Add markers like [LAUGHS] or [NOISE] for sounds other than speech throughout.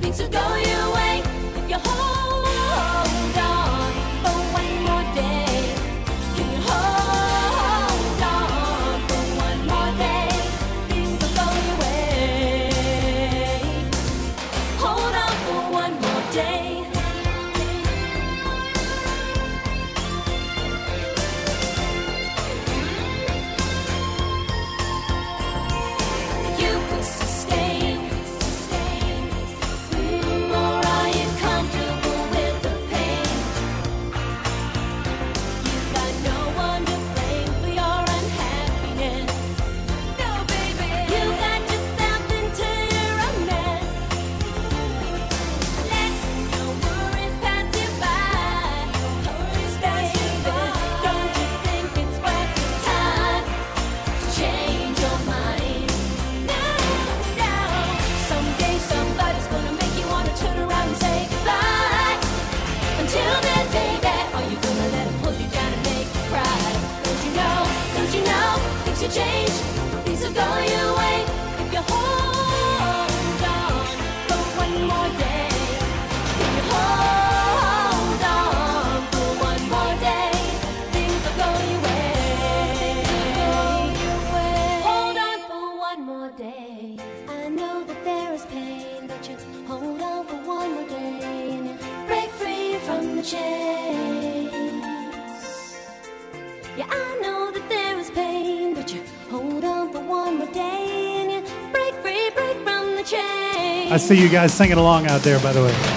Things will go your way. see you guys singing along out there, by the way.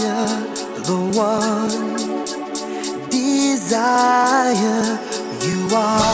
Fire, the one desire. You are.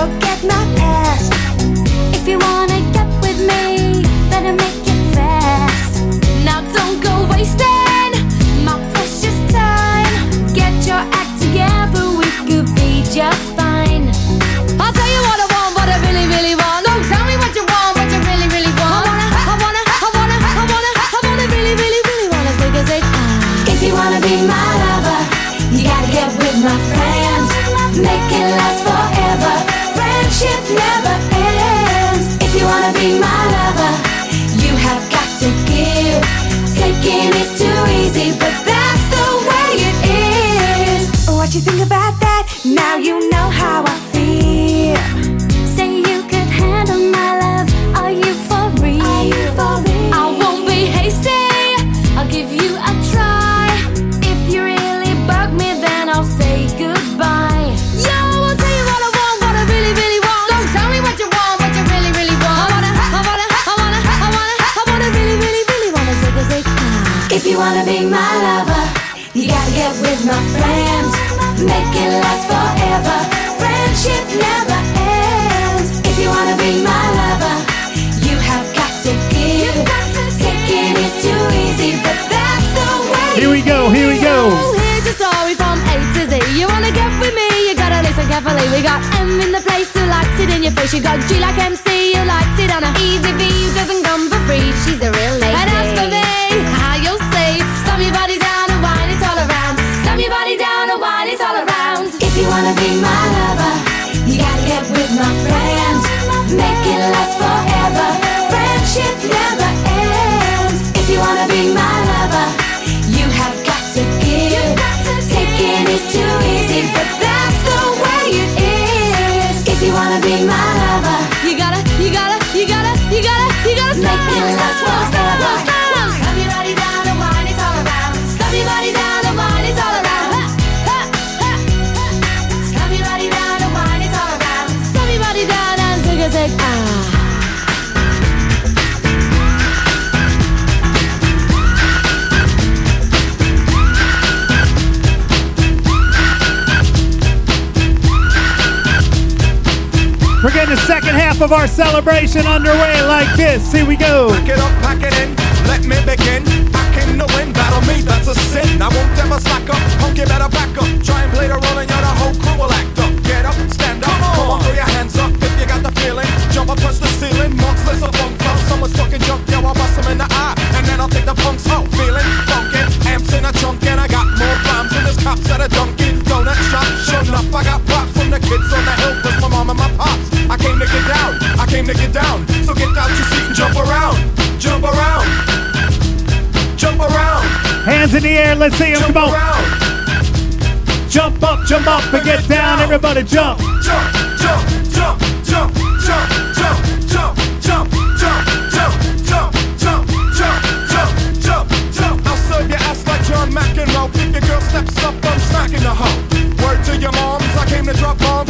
Forget my past. If you wanna get with me, better make it fast. Now don't go wasting my precious time. Get your act together, we could be just fine. I'll tell you what I want, what I really, really want. So tell me what you want, what you really, really want. I wanna, I wanna, I wanna, I wanna, I wanna really, really, really wanna a zig ah. If you wanna be my lover, you gotta get with my friends. Make it last forever. Friendship never ends. If you wanna be my lover, you have got to give. Taking is too easy, but that's the way it is. What you think about that? Now you know how I feel. Wanna be my lover, you gotta get with my friends. Make it last forever. Friendship never ends. If you wanna be my lover, you have got to give. Taking is too easy, but that's the way. Here we go, here we go. here's your story from A to Z. You wanna get with me? You gotta listen carefully. We got M in the place who likes it in your face. You got G like MC who likes it on a easy V who doesn't come for free. She's a real lady. Make it last forever. Friendship never the second half of our celebration underway like this. Here we go. Pack it up, pack it in, let me begin. I came to win, battle me, that's a sin. I won't ever slack up, punk, you better back up. Try and play the role and you're the whole crew will act up. Get up, stand up, come on, throw your hands up if you got the feeling. Jump up, touch the ceiling, monsters of funk flow. Someone's talking junk, yo, I'll bust 'em in the eye. And then I'll take the punks out, feeling funkin'. Amps in a trunk and I got more bombs than this cops at a Dunkin' Donut shop. Sure enough, I got props from the kids on the hill, cause my mom and my pops. Came to get down. So get out your seat and jump around, jump around, jump around, Hands in the air. Let's see them. jump Come on. around, Jump up, jump up, and get down. Everybody jump. jump, jump, jump, jump, jump, jump, jump, jump, jump, jump, jump, jump, jump, jump, jump, jump. I'll serve your ass like John McEnroe. If your girl steps up, I'm smacking the hoe. Word to your moms, I came to drop bombs.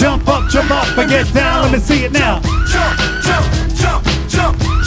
Jump up, jump up, and get down. Let me see it now. Jump, jump, jump, jump,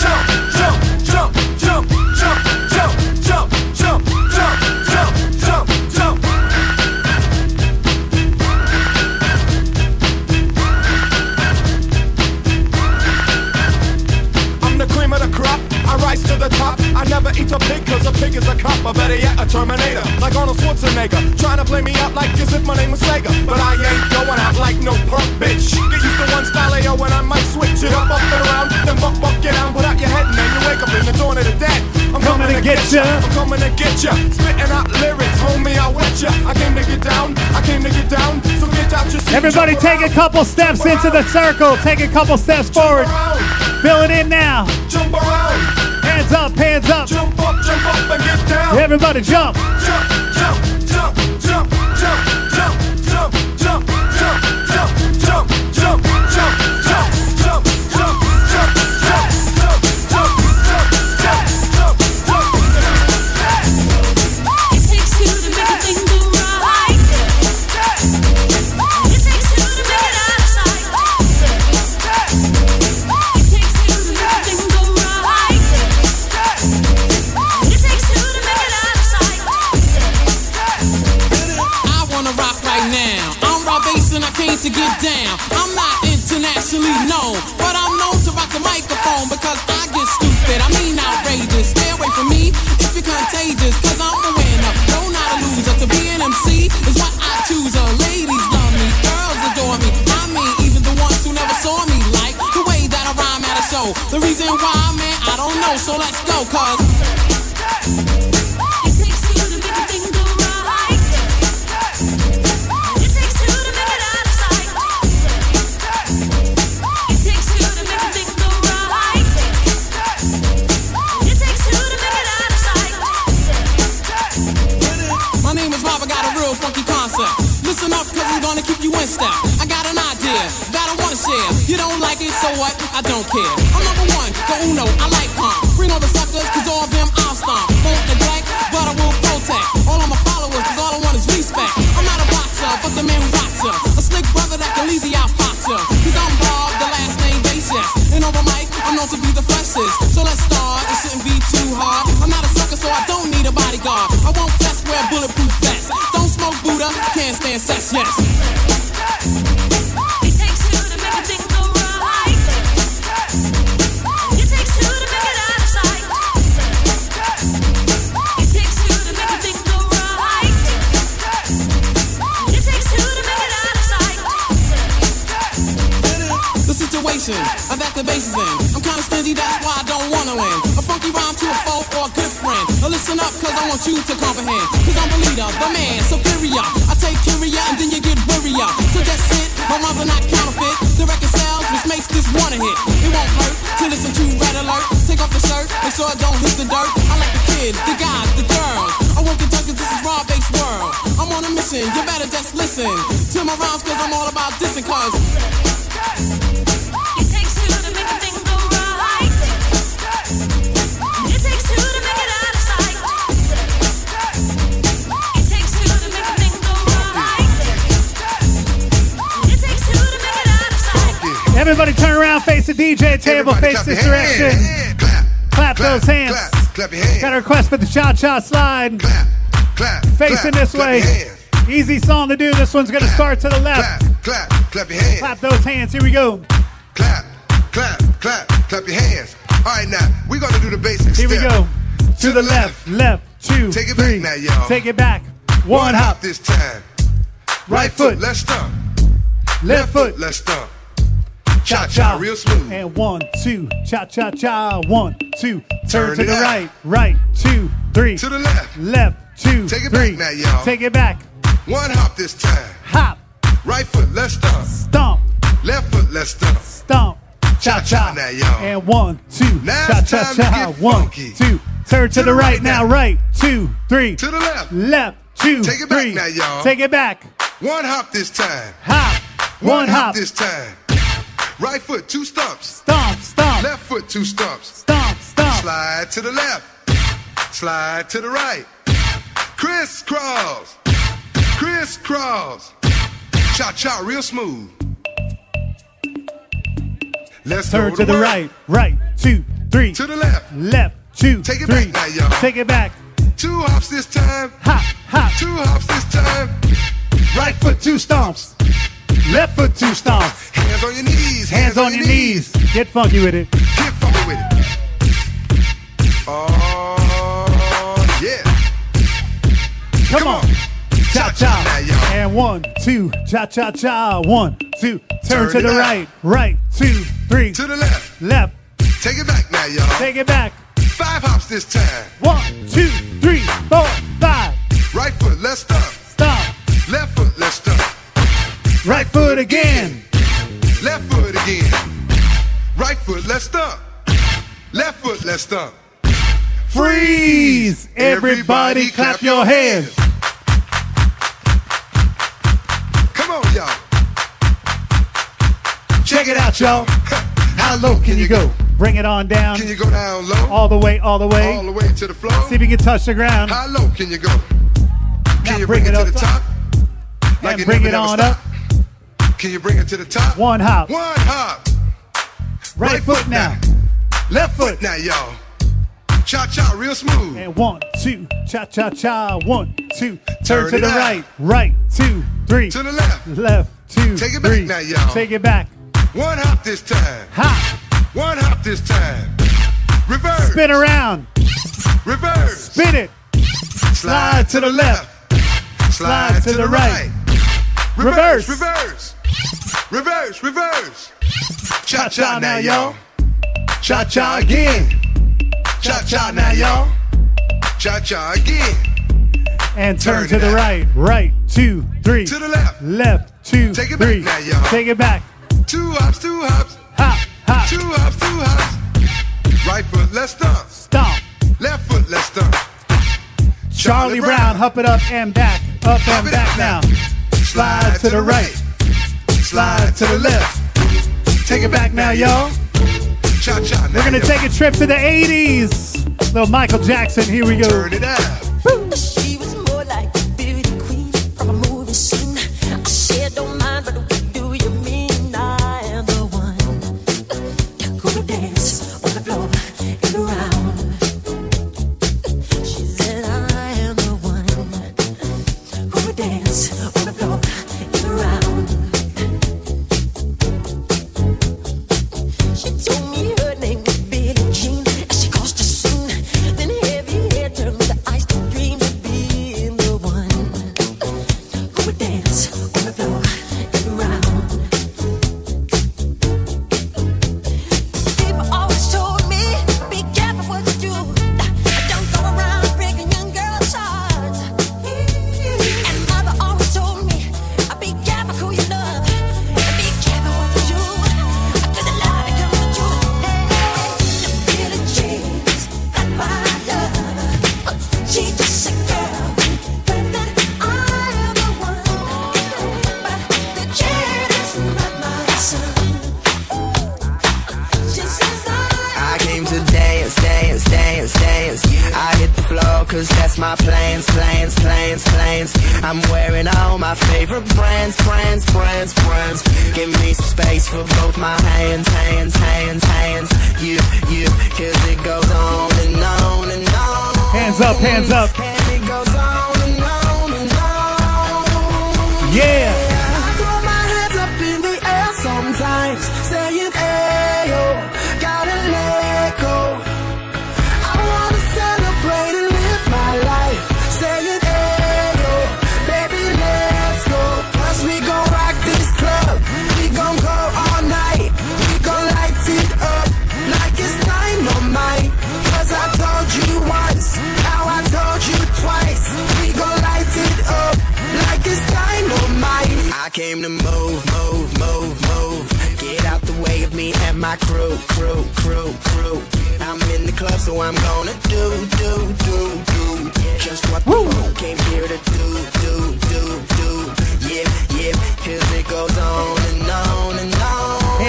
eat a pig cause a pig is a cop. Or better yet, a Terminator. Like Arnold Schwarzenegger. Trying to play me out like as if my name was Sega. But I ain't going out like no punk bitch. Get used to one style yo, when I might switch it up, up and around. Then buck, buck, get down. Put out your head and then you wake up in the dawn of the dead. I'm Coming to get ya. I'm coming to get ya. Spitting out lyrics, homie, I wet ya. I came to get down. I came to get down. So get out your seat. Everybody take a couple steps into the circle. Take a couple steps forward. around, Fill it in now. Jump around. Hands up, hands up. Jump up, jump up and get down. Everybody jump. Jump, jump, jump, jump, jump, jump, jump, jump, jump, jump, jump, jump, jump, jump, jump, jump, jump, get down. I'm not internationally known, but I'm known to rock the microphone because I get stupid. I mean outrageous. Stay away from me if you're contagious, cause I'm the winner. No, not a loser. To be an MC is what I choose. Uh, ladies love me, girls adore me. I mean, even the ones who never saw me like the way that I rhyme at a show. The reason why, man, I don't know. So let's go, cause. I got an idea that I wanna share. You don't like it, so what? I don't care. I'm number one, the Uno, I like calm. Bring all the suckers, cause all of them I'll stomp. Won't neglect, but I will protect. All of my followers, cause all I want is respect. I'm not a boxer, but the man who rocks ya. A slick brother that can easy outfox ya. Cause I'm Bob, the last name Basis. And over mic, I'm known to be the freshest. So let's start, it shouldn't be too hard. I'm not a sucker, so I don't need a bodyguard. I won't fess, wear bulletproof vest. Don't smoke Buddha, can't stand sex, yes. The in. I'm kinda stingy, that's why I don't wanna win. A funky rhyme to a foe or a good friend. Now listen up, cause I want you to comprehend. Cause I'm the leader, the man, superior. I take curia and then you get worrier. So that's it, my rhymes are not counterfeit. The record sells, which makes this one a hit. It won't hurt to listen to Red Alert. Take off the shirt, make sure it don't hit the dirt. I like the kids, the guys, the girls. I won't get this is raw based world. I'm on a mission, you better just listen to my rhymes cause I'm all about dissing cause Everybody turn around, face the DJ table, Everybody face this direction. Hand, Clap. Clap those hands. Clap, hands. Got a request for the cha cha slide. Clap, clap. Facing this way. Easy song to do. This one's gonna start to the left. Clap, clap, clap your hands. Clap those hands. Here we go. Clap, clap, clap, clap your hands. All right, now we're gonna do the basics. Here we go. To the left, left, two, Take it back three. now, y'all. Take it back. One One hop hop. this time. Right foot. let's stomp. Left foot. let's stomp. Cha Cha real smooth. And one, two. Cha cha cha. One, two. Turn, Turn to the right. Right, two, three. To the left. Left, two, Take it three. back now, y'all. Take it back. One hop this time. Hop. Right foot, let's stomp. Stomp. Left foot, let's stomp. Stomp. Cha cha. Now, y'all. And one, two. Now cha cha time to cha. One, funky. two. Turn to, the, right, now. now. Right, two, three. To the left. Left, two, Take it back now, y'all. Take it back. One hop this time. Hop. One, hop. this time. Right foot, two stumps. Stomp, stomp. Left foot, two stumps. Stomp, stomp. Slide to the left. Slide to the right. Crisscross. Crisscross. Cha cha real smooth. Let's Turn go to the right. Right, two, three. To the left. Left, two, Take it three. back now, y'all. Take it back. Two hops this time. Hop, hop. Two hops this time. Right foot, two stomps. Left foot, two stomps. Hands on your knees. Hands on your knees. Get funky with it. Get funky with it. Oh, yeah. Come, Come on. on. Cha cha. And one, two. Cha cha cha. One, two. Turn, Turn to the out. right. Right, two, three. To the left. Left. Take it back now, y'all. Take it back. Five hops this time. One, two, three, four, five. Right foot, let's stomp. Stop. Left foot, let's stomp. Right foot again. Left foot again. Right foot, let's stomp. Left foot, let's stomp. Freeze. Everybody clap your hands. Come on, y'all. Check it out, y'all. [LAUGHS] How low can you go? Bring it on down. Can you go down low? All the way, all the way. All the way to the floor? See if you can touch the ground. How low can you go? Can Now you bring bring, it it to the top. top? And it bring it never on stop? Can you bring it to the top? One hop. One hop. Right foot now. Left foot now, y'all. Cha cha, real smooth. And one, two. Cha cha cha. One, two. Turn, Turn to the out. right. Right, two, three. To the left. Left, two, Take it back now, y'all. Take it back. One hop this time. Hop. One hop this time. Reverse. Spin around. Reverse. Spin it. Slide to the left. Slide to the right. Reverse. Reverse. Reverse. Reverse. reverse. Cha-cha cha now, y'all. Cha cha again. Cha cha now, y'all. Cha cha again. And turn, Turn to the right. Right, two, three. To the left. Left, two, Take it back now, y'all. Take it back. Two hops, two hops. Hop, hop. Two hops, two hops. Right foot, let's stomp. Stomp. Left foot, let's stomp. Charlie Brown, hop it up and back. Up Hop and back now. now. Slide to the right. Slide to the left. Take it back now, y'all. Cha cha. We're gonna take a trip to the 80s. Little Michael Jackson, here we go. Turn it out. She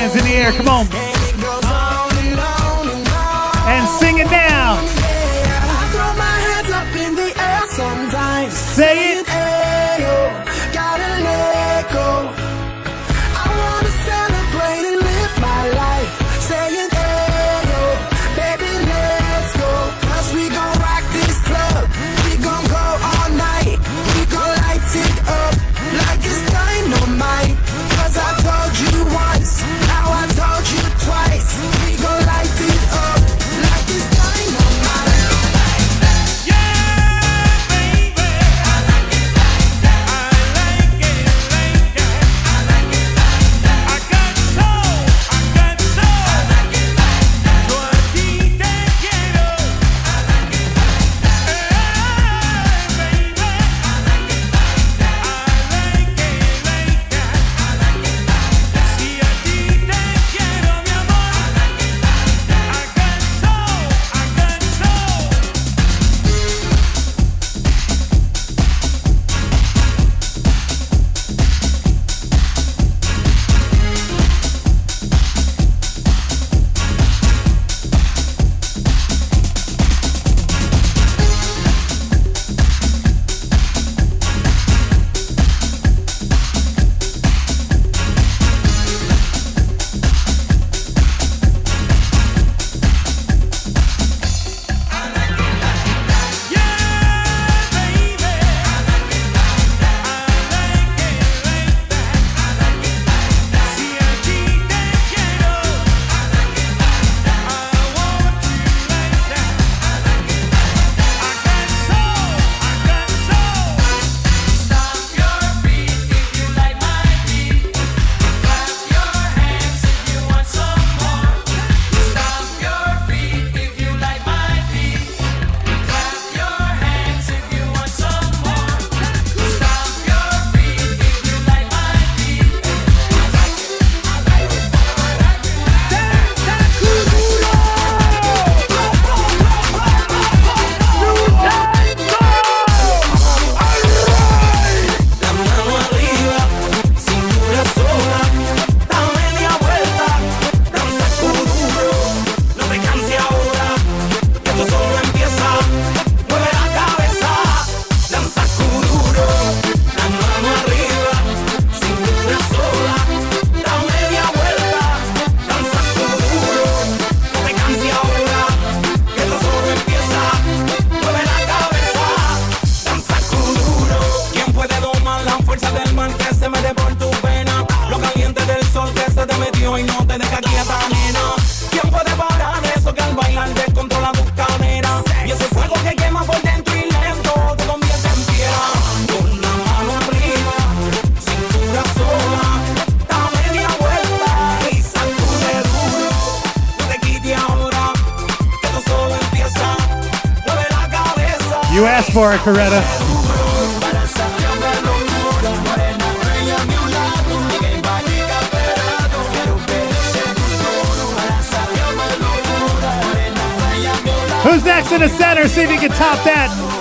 Hands in the air, come on. For it, Coretta. Who's next in the center? See if you can top that.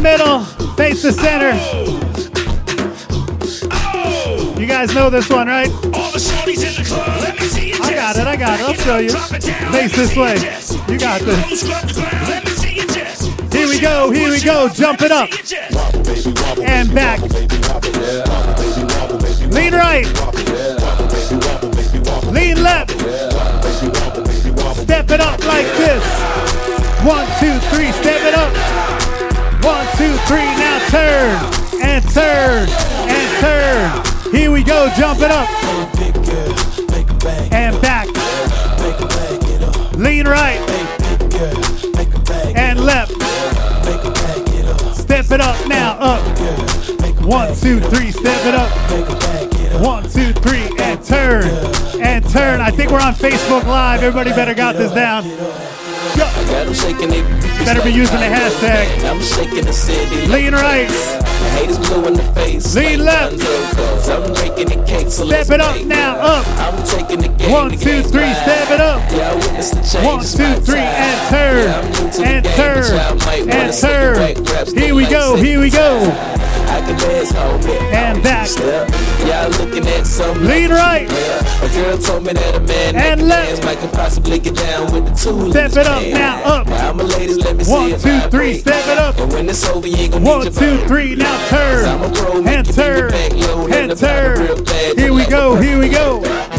Middle, face the center. You guys know this one, right? All the shorties in the club, let me see I got it, I got it. I'll show you. Face this way. You got this. Here we go, here we go. Jump it up. And back. Lean right. Lean left. Step it up like this. One, two, three. Step it up. One, two, three. Now turn and turn and turn. Here we go. Jump it up and back. Lean right and left. Step it up now. Up. One, two, three. Step it up. One, two, three, and turn and turn. I think we're on Facebook Live. Everybody better got this down. Go. Got 'em shaking it. Better be using the hashtag. I'm shaking the city. Lean right. Haters blue in the face. Lean left. I'm breaking the cake. So Step it up now, up. I'm taking the game. One, two, three, step it up. Yeah, I witnessed the change. One, two, my and turn Yeah, I'm new to the and turn but y'all might wanna and turn. Here we go. Here we go. Time. I can dance. And back. Step. Y'all looking at something. Lean right Yeah, a girl told me that a man that And can left. dance might could possibly get down with the tool. Step it up now, up. Now, my ladies, let me One, see it two, three, vibrate. step it up. And when it's over, you ain't gonna One, need two, body. three. Now turn I'm a pro, and you bring turn back low, let and the vibe real turn. bad, Here we like go. a Here we go. Yeah,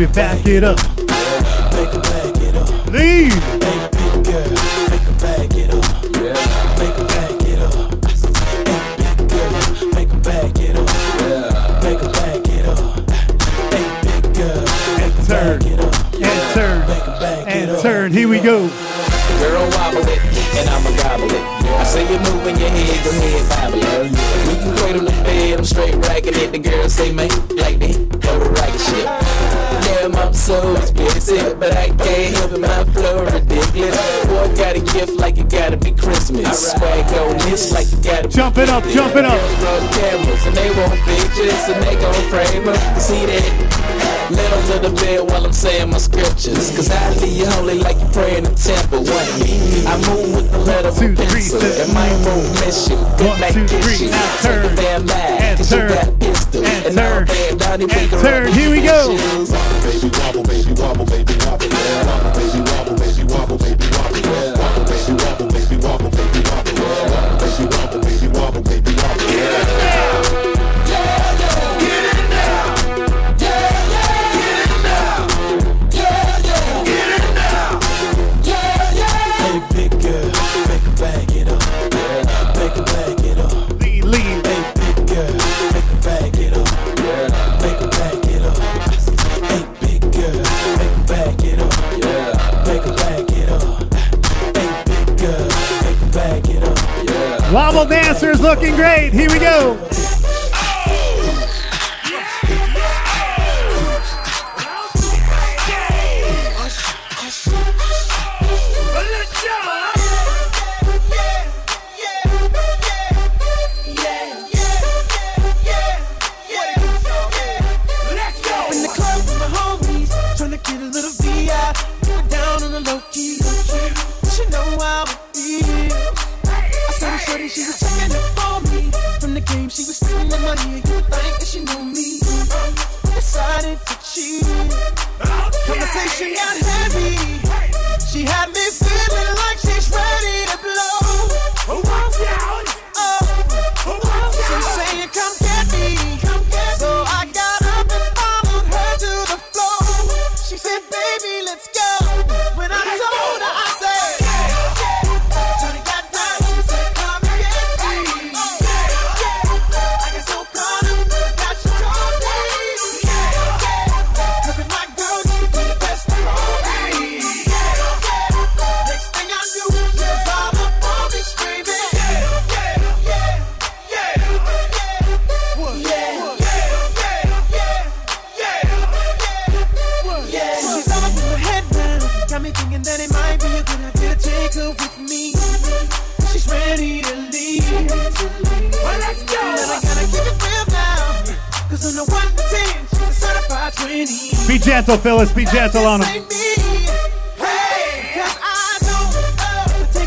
Baby, back it up. Leave. And turn. And turn. And turn. Here we go. Girl, wobble it, and I'ma gobble it. I say you're moving your head, go ahead, wobble it. We can cradle the bed, I'm straight racking it. The girls say, man, like they go to racket shit. Damn, I'm so explicit, but I can't help it, my flow ridiculous. Boy, gotta a gift like it gotta be Christmas. Swag on this like it gotta be Jump it up, jump it up. Girls run cameras and they want pictures and they gon' frame them. See that? Let them to the bed while I'm saying my scriptures. Cause I leave you holy like you pray in the temple. One me. I move with the letter of a Two, three, pencil. And my won't miss you. Good One, night, two, kiss three, you. now Take a damn lie. And Cause you turn. got a pistol. And And now turn. bad Donnie And Baker turn. Here we go. issues. Baby wobble, baby wobble, baby wobble, yeah. Wobble, baby wobble, baby wobble, baby wobble, yeah. Wobble, baby wobble, baby wobble, baby wobble, Dancers looking great. Here we go.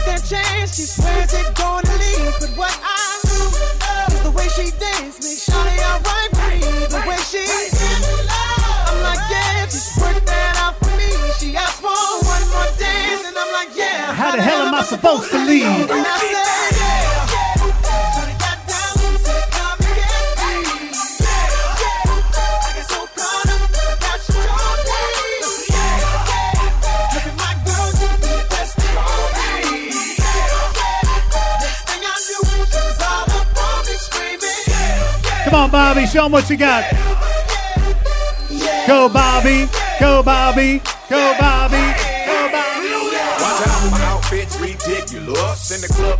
That chance. She swears to leave. But what I do uh, is the way she dance makes Shawty alright. The way she I'm like, yeah, work that out for me. She asked for one more dance, and I'm like, yeah. How the hell am I supposed to leave? Come on, Bobby. Show them what you got. Go, Bobby. Go, Bobby. Go, Bobby. Go, Bobby. Watch out, my outfit's ridiculous. In the club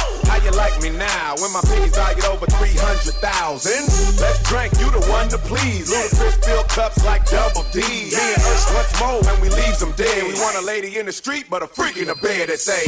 You like me now when my piggy's valued over 300,000? Let's drink, you the one to please. Ludacris fill cups like double D. Me and Ursh once more when we leaves them dead. We want a lady in the street, but a freak in the bed that say,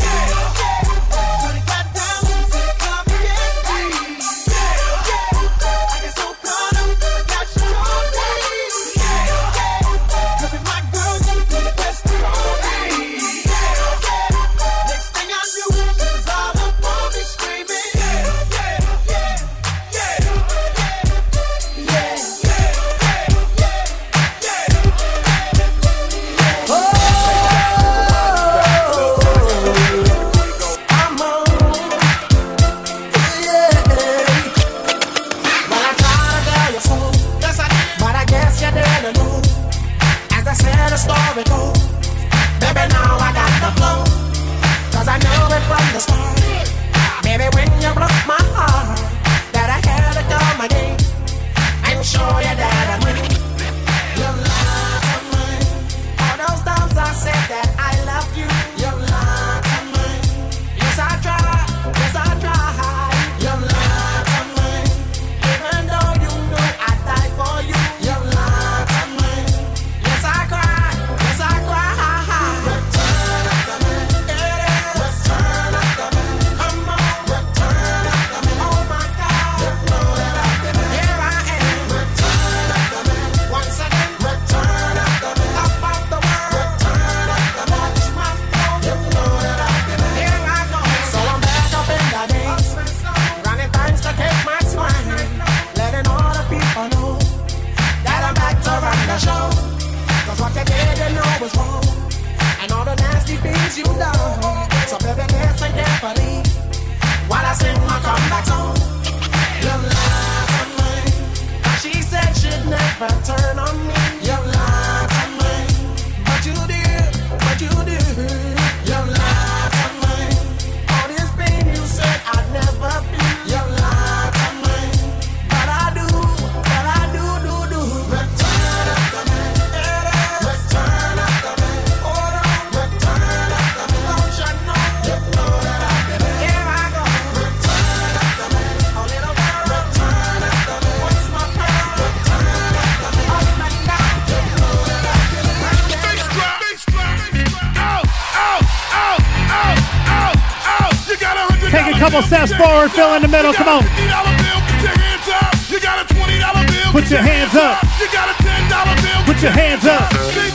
let while I sing my comeback song. Mine. She said she'd never turn on me. couple steps forward, fill in the middle. Come on. Put your hands up. Put your hands up.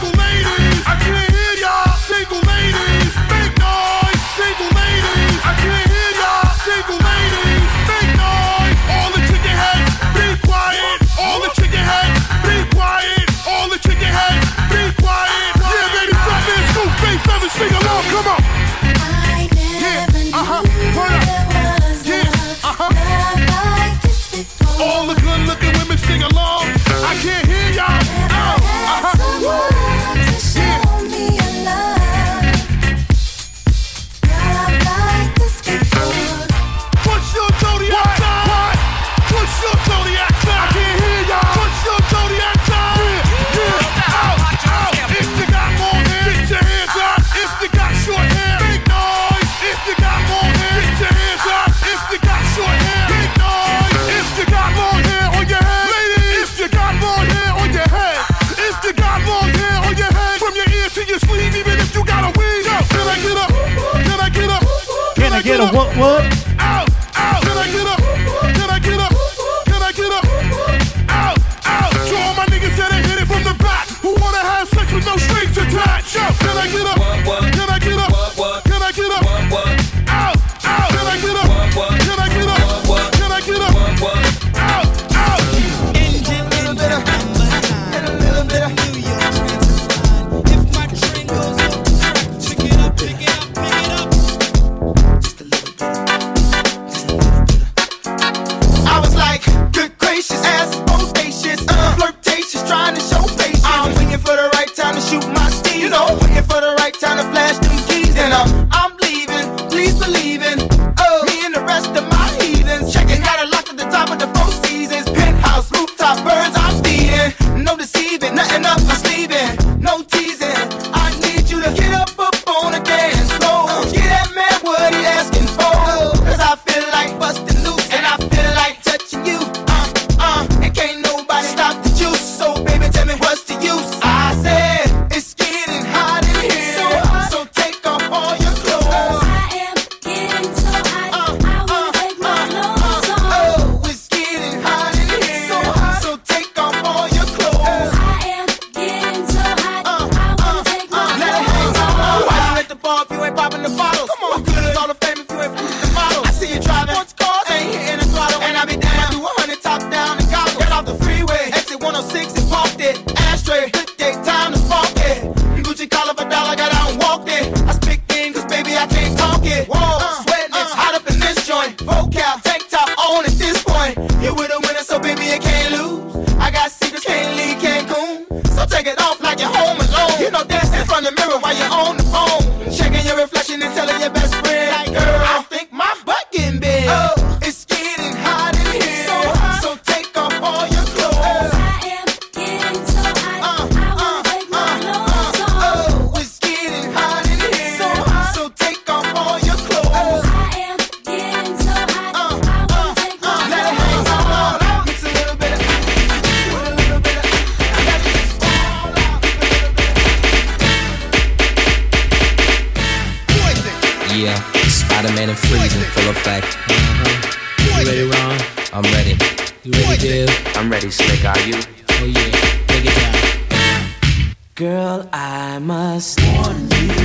I'm ready. You ready, Div? I'm ready, Slick. Are you? Oh yeah, take it down. Girl, I must warn you.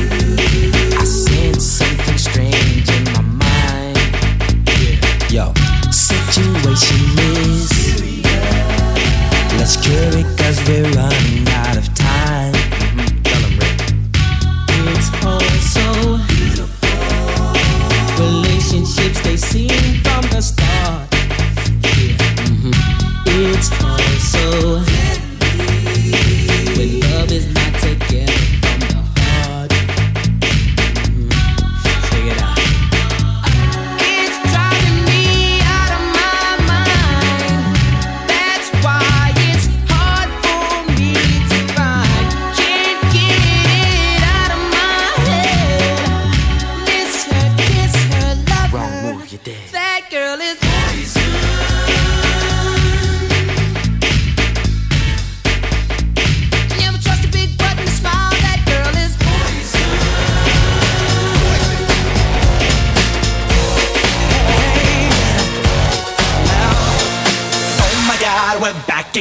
I sense something strange in my mind. Yeah. Yo, situation is. Let's cure it cause we're running out of time.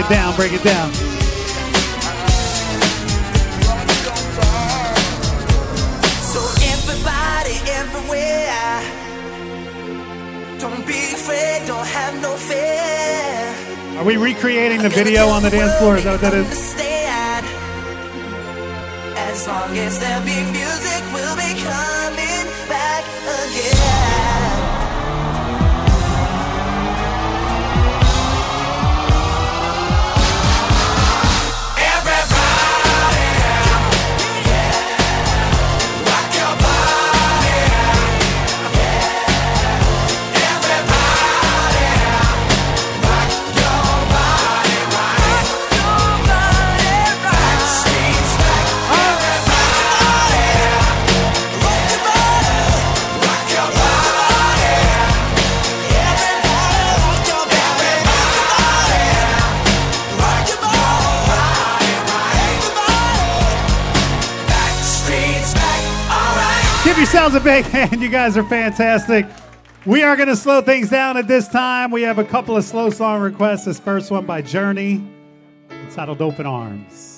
it down, break it down. So everybody everywhere, don't be afraid, don't have no fear. Are we recreating the video on the dance floor? Is that what that is? As long as there yourselves a big [LAUGHS] hand. You guys are fantastic. We are going to slow things down at this time. We have a couple of slow song requests. This first one by Journey, entitled Open Arms.